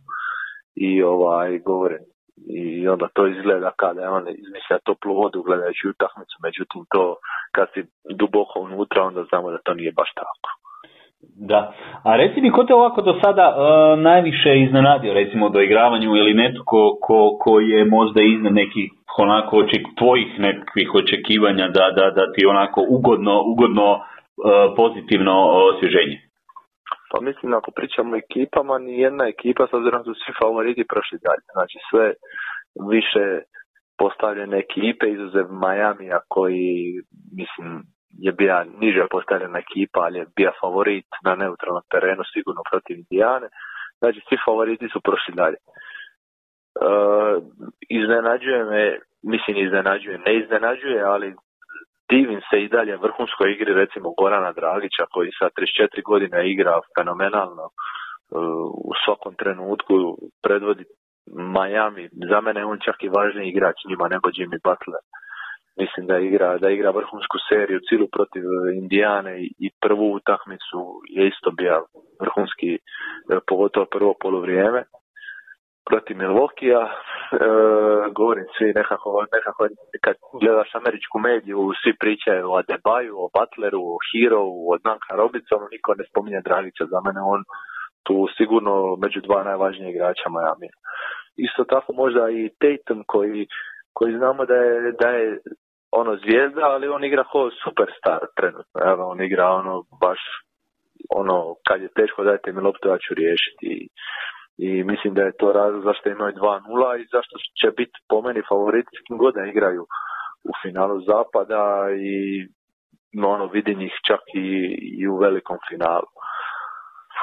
i ovaj govore i onda to izgleda kada je on izmislja toplu vodu gledajući utakmicu, međutim to kad si duboko unutra onda znamo da to nije baš tako. Da, a reci mi ko te ovako do sada uh, najviše iznenadio recimo do igravanju ili netko ko, ko je možda iznad nekih onako oček, tvojih nekakvih očekivanja da, da, da ti onako ugodno, ugodno e, pozitivno osvježenje? Pa mislim, ako pričamo o ekipama, ni jedna ekipa, s obzirom su svi favoriti prošli dalje. Znači sve više postavljene ekipe, izuzev Majamija koji, mislim, je bio niže postavljena ekipa, ali je bio favorit na neutralnom terenu, sigurno protiv Indijane. Znači, svi favoriti su prošli dalje. E, iznenađuje me, mislim iznenađuje, ne iznenađuje, ali divim se i dalje vrhunskoj igri recimo Gorana Dragića koji sa 34 godine igra fenomenalno e, u svakom trenutku predvodi Miami. Za mene on čak i važniji igrač njima nego Jimmy Butler. Mislim da igra, da igra vrhunsku seriju cilu protiv Indijane i prvu utakmicu je isto bio vrhunski, e, pogotovo prvo polovrijeme protiv Milvokija, e, govorim svi nekako, nekako kad gledaš američku mediju, svi pričaju o Adebaju, o Butleru, o Hero, o Nanka Robinson, niko ne spominje Dragića, za mene on tu sigurno među dva najvažnije igrača Miami. Isto tako možda i Tatum koji, koji znamo da je, da je ono zvijezda, ali on igra kao superstar trenutno. Evo, on igra ono baš ono kad je teško dajte mi loptu ja ću riješiti i mislim da je to razlog zašto imaju 2-0 i zašto će biti po meni favoriti god da igraju u finalu zapada i ono vidi njih čak i, i u velikom finalu.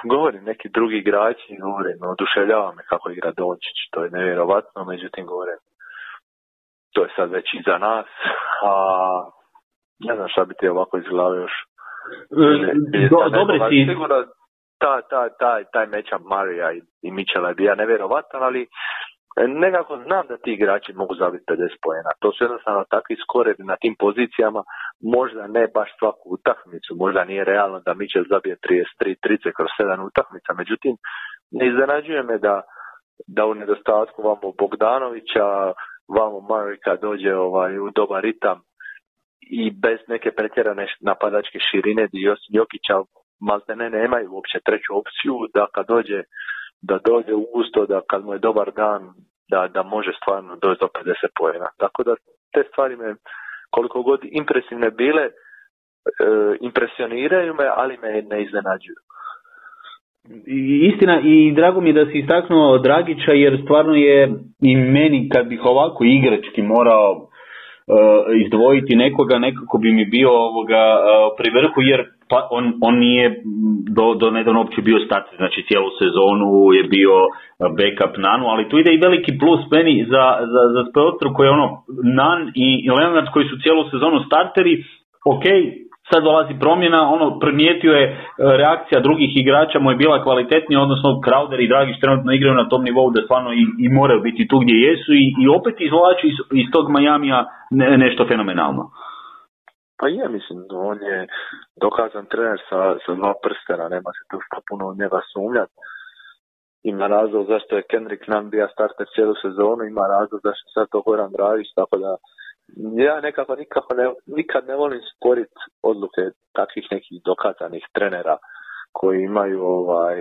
Govorim, neki drugi igrači, govorim, oduševljava me kako igra Dončić, to je nevjerovatno, međutim govorim, to je sad već iza nas, a ne znam šta bi ti ovako iz glave još. E, dobre si, ta, ta, taj, taj meča Marija i, i Mičela je bio nevjerovatan, ali nekako znam da ti igrači mogu zabiti 50 pojena. To su jednostavno takvi skore na tim pozicijama, možda ne baš svaku utakmicu, možda nije realno da Mičel zabije 33, 30 kroz 7 utakmica, međutim ne iznenađuje me da, da u nedostatku vamo Bogdanovića, vamo Marika dođe ovaj, u dobar ritam i bez neke pretjerane napadačke širine Jokića maltene nemaju uopće treću opciju, da kad dođe da dođe u gusto, da kad mu je dobar dan, da, da može stvarno doći do 50 pojena. Tako da te stvari me, koliko god impresivne bile, e, impresioniraju me, ali me ne iznenađuju. Istina i drago mi je da si istaknuo Dragića jer stvarno je i meni kad bih ovako igrački morao uh, izdvojiti nekoga nekako bi mi bio ovoga uh, pri vrhu jer pa on, on nije do, do nedavno uopće bio starter, znači cijelu sezonu je bio backup Nanu, ali tu ide i veliki plus meni za, za, za Spelstru koji je ono Nan i Leonard koji su cijelu sezonu starteri, ok, sad dolazi promjena, ono primijetio je uh, reakcija drugih igrača mu je bila kvalitetnija, odnosno Crowder i Dragić trenutno igraju na tom nivou da stvarno i, i moraju biti tu gdje jesu i, i opet izvlači iz, iz tog Majamija ne, nešto fenomenalno. Pa je, mislim, on je dokazan trener sa, sa dva prstena, nema se tu što puno od njega sumnjati. Ima razlog zašto je Kendrick Nunn bio starter cijelu sezonu, ima razlog zašto sad to Goran Dragić, tako da ja nekako nikako ne, nikad ne volim sporiti odluke takvih nekih dokazanih trenera koji imaju ovaj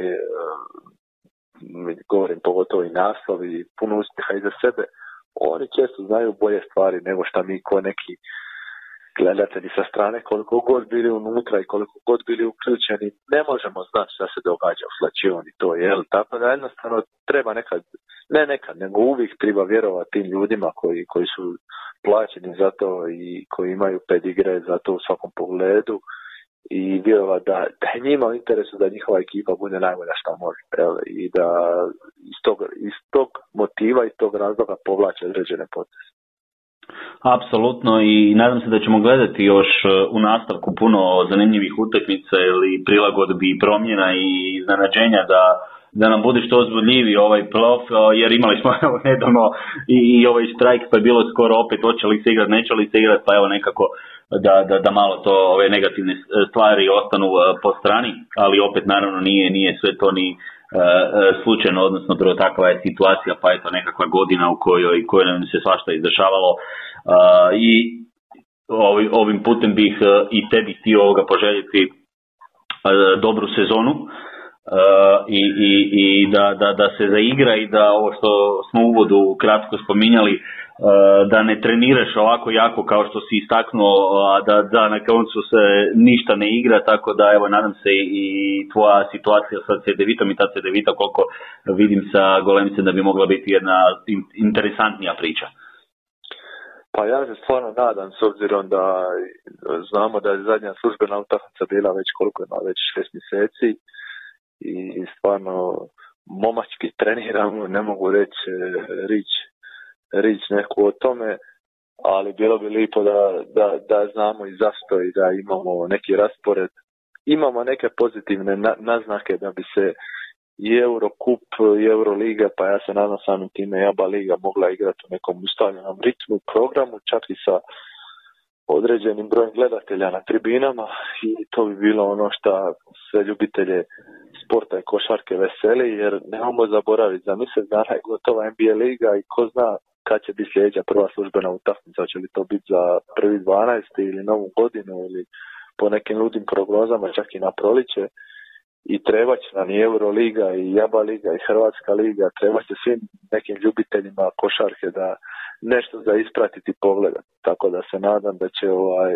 govorim pogotovo i naslov i puno uspjeha iza sebe, oni često znaju bolje stvari nego što mi ko neki gledatelji sa strane, koliko god bili unutra i koliko god bili uključeni, ne možemo znati šta se događa u slačioni to, jel? Tako da jednostavno treba nekad, ne nekad, nego uvijek treba vjerovati tim ljudima koji, koji su plaćeni za to i koji imaju pedigre za to u svakom pogledu i vjerovati da, da je njima u interesu da njihova ekipa bude najbolja što može jel? i da iz tog, iz tog motiva i tog razloga povlače određene poteze. Apsolutno i nadam se da ćemo gledati još e, u nastavku puno zanimljivih utakmica ili prilagodbi i promjena i iznenađenja da da nam bude što ozbiljniji ovaj playoff, e, jer imali smo [laughs] evo, nedavno i, i ovaj strajk pa je bilo skoro opet hoće li se igrati, neće li se igrati, pa evo nekako da, da, da malo to ove negativne stvari ostanu e, po strani, ali opet naravno nije, nije sve to ni slučajno, odnosno prvo takva je situacija, pa je to nekakva godina u kojoj, kojoj nam se svašta izdešavalo e, i ovim putem bih i tebi htio ovoga poželjeti dobru sezonu i, i, i da, da, da se zaigra i da ovo što smo u uvodu kratko spominjali da ne treniraš ovako jako kao što si istaknuo, a da, da na koncu se ništa ne igra, tako da evo nadam se i tvoja situacija sa CD-vitom i ta CD-vita koliko vidim sa Golemicem da bi mogla biti jedna interesantnija priča. Pa ja se stvarno nadam s obzirom da znamo da je zadnja službena utakmica bila već koliko ima, već šest mjeseci i stvarno momački treniramo, ne mogu reći rič, rič neku o tome, ali bilo bi lipo da, da, da znamo i zašto i da imamo neki raspored. Imamo neke pozitivne naznake da bi se i Eurokup i Euroliga, pa ja se nadam samim time Jaba Liga mogla igrati u nekom ustavljenom ritmu programu, čak i sa određenim brojem gledatelja na tribinama i to bi bilo ono što sve ljubitelje sporta i košarke veseli, jer nemamo zaboraviti, za mjesec dana je gotova NBA liga i ko zna kad će biti sljedeća prva službena utakmica, će li to biti za prvi 12. ili novu godinu ili po nekim ludim prognozama čak i na proliće i treba će nam i Euroliga i Jaba Liga i Hrvatska Liga, treba će svim nekim ljubiteljima košarke da nešto za ispratiti pogleda. Tako da se nadam da će ovaj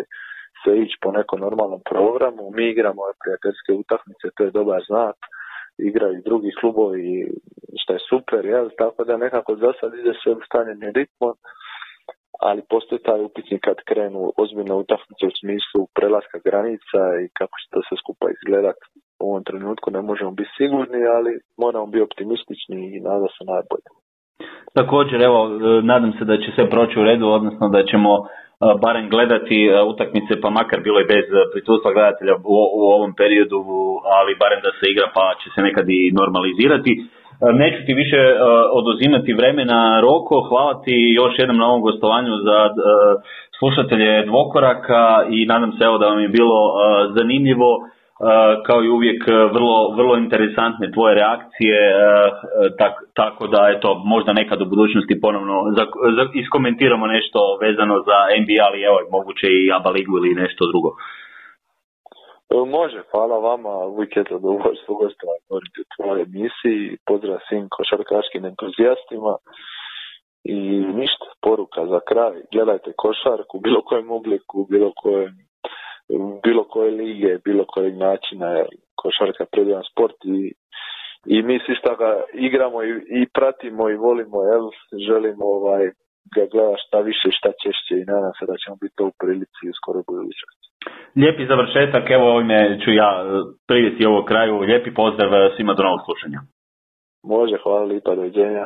se ići po nekom normalnom programu. Mi igramo prijateljske utakmice, to je dobar znak. Igraju drugi klubovi, što je super, jel? Tako da nekako za sad ide sve u stanjenim ritmom ali postoji taj upitnik kad krenu ozbiljne utakmice u smislu prelaska granica i kako će to sve skupa izgledat. U ovom trenutku ne možemo biti sigurni, ali moramo biti optimistični i nada se najbolje. Također, evo, nadam se da će sve proći u redu, odnosno da ćemo e, barem gledati e, utakmice, pa makar bilo i bez prisustva gledatelja u, u ovom periodu, ali barem da se igra pa će se nekad i normalizirati. E, neću ti više e, oduzimati vremena Roko, hvala ti još jednom na ovom gostovanju za e, slušatelje Dvokoraka i nadam se evo da vam je bilo zanimljivo kao i uvijek vrlo, vrlo interesantne tvoje reakcije, tak, tako da eto, možda nekad u budućnosti ponovno za, za, iskomentiramo nešto vezano za NBA, ali evo moguće i ABA ligu ili nešto drugo. E, može, hvala vama, uvijek je zadovoljstvo gostovati u tvojoj emisiji, pozdrav svim košarkaškim entuzijastima. I ništa, poruka za kraj, gledajte košarku bilo kojem obliku, bilo kojem bilo koje lige, bilo kojeg načina, košarka predivan sport i, i mi svi ga igramo i, i pratimo i volimo, jel, želimo ovaj, ga gledati šta više i šta češće i nadam se da ćemo biti to u prilici u skoro budućnosti. Lijepi završetak, evo ovime ću ja e, privesti ovo kraju. Lijepi pozdrav e, svima do novog slušanja. Može, hvala lipa, doviđenja.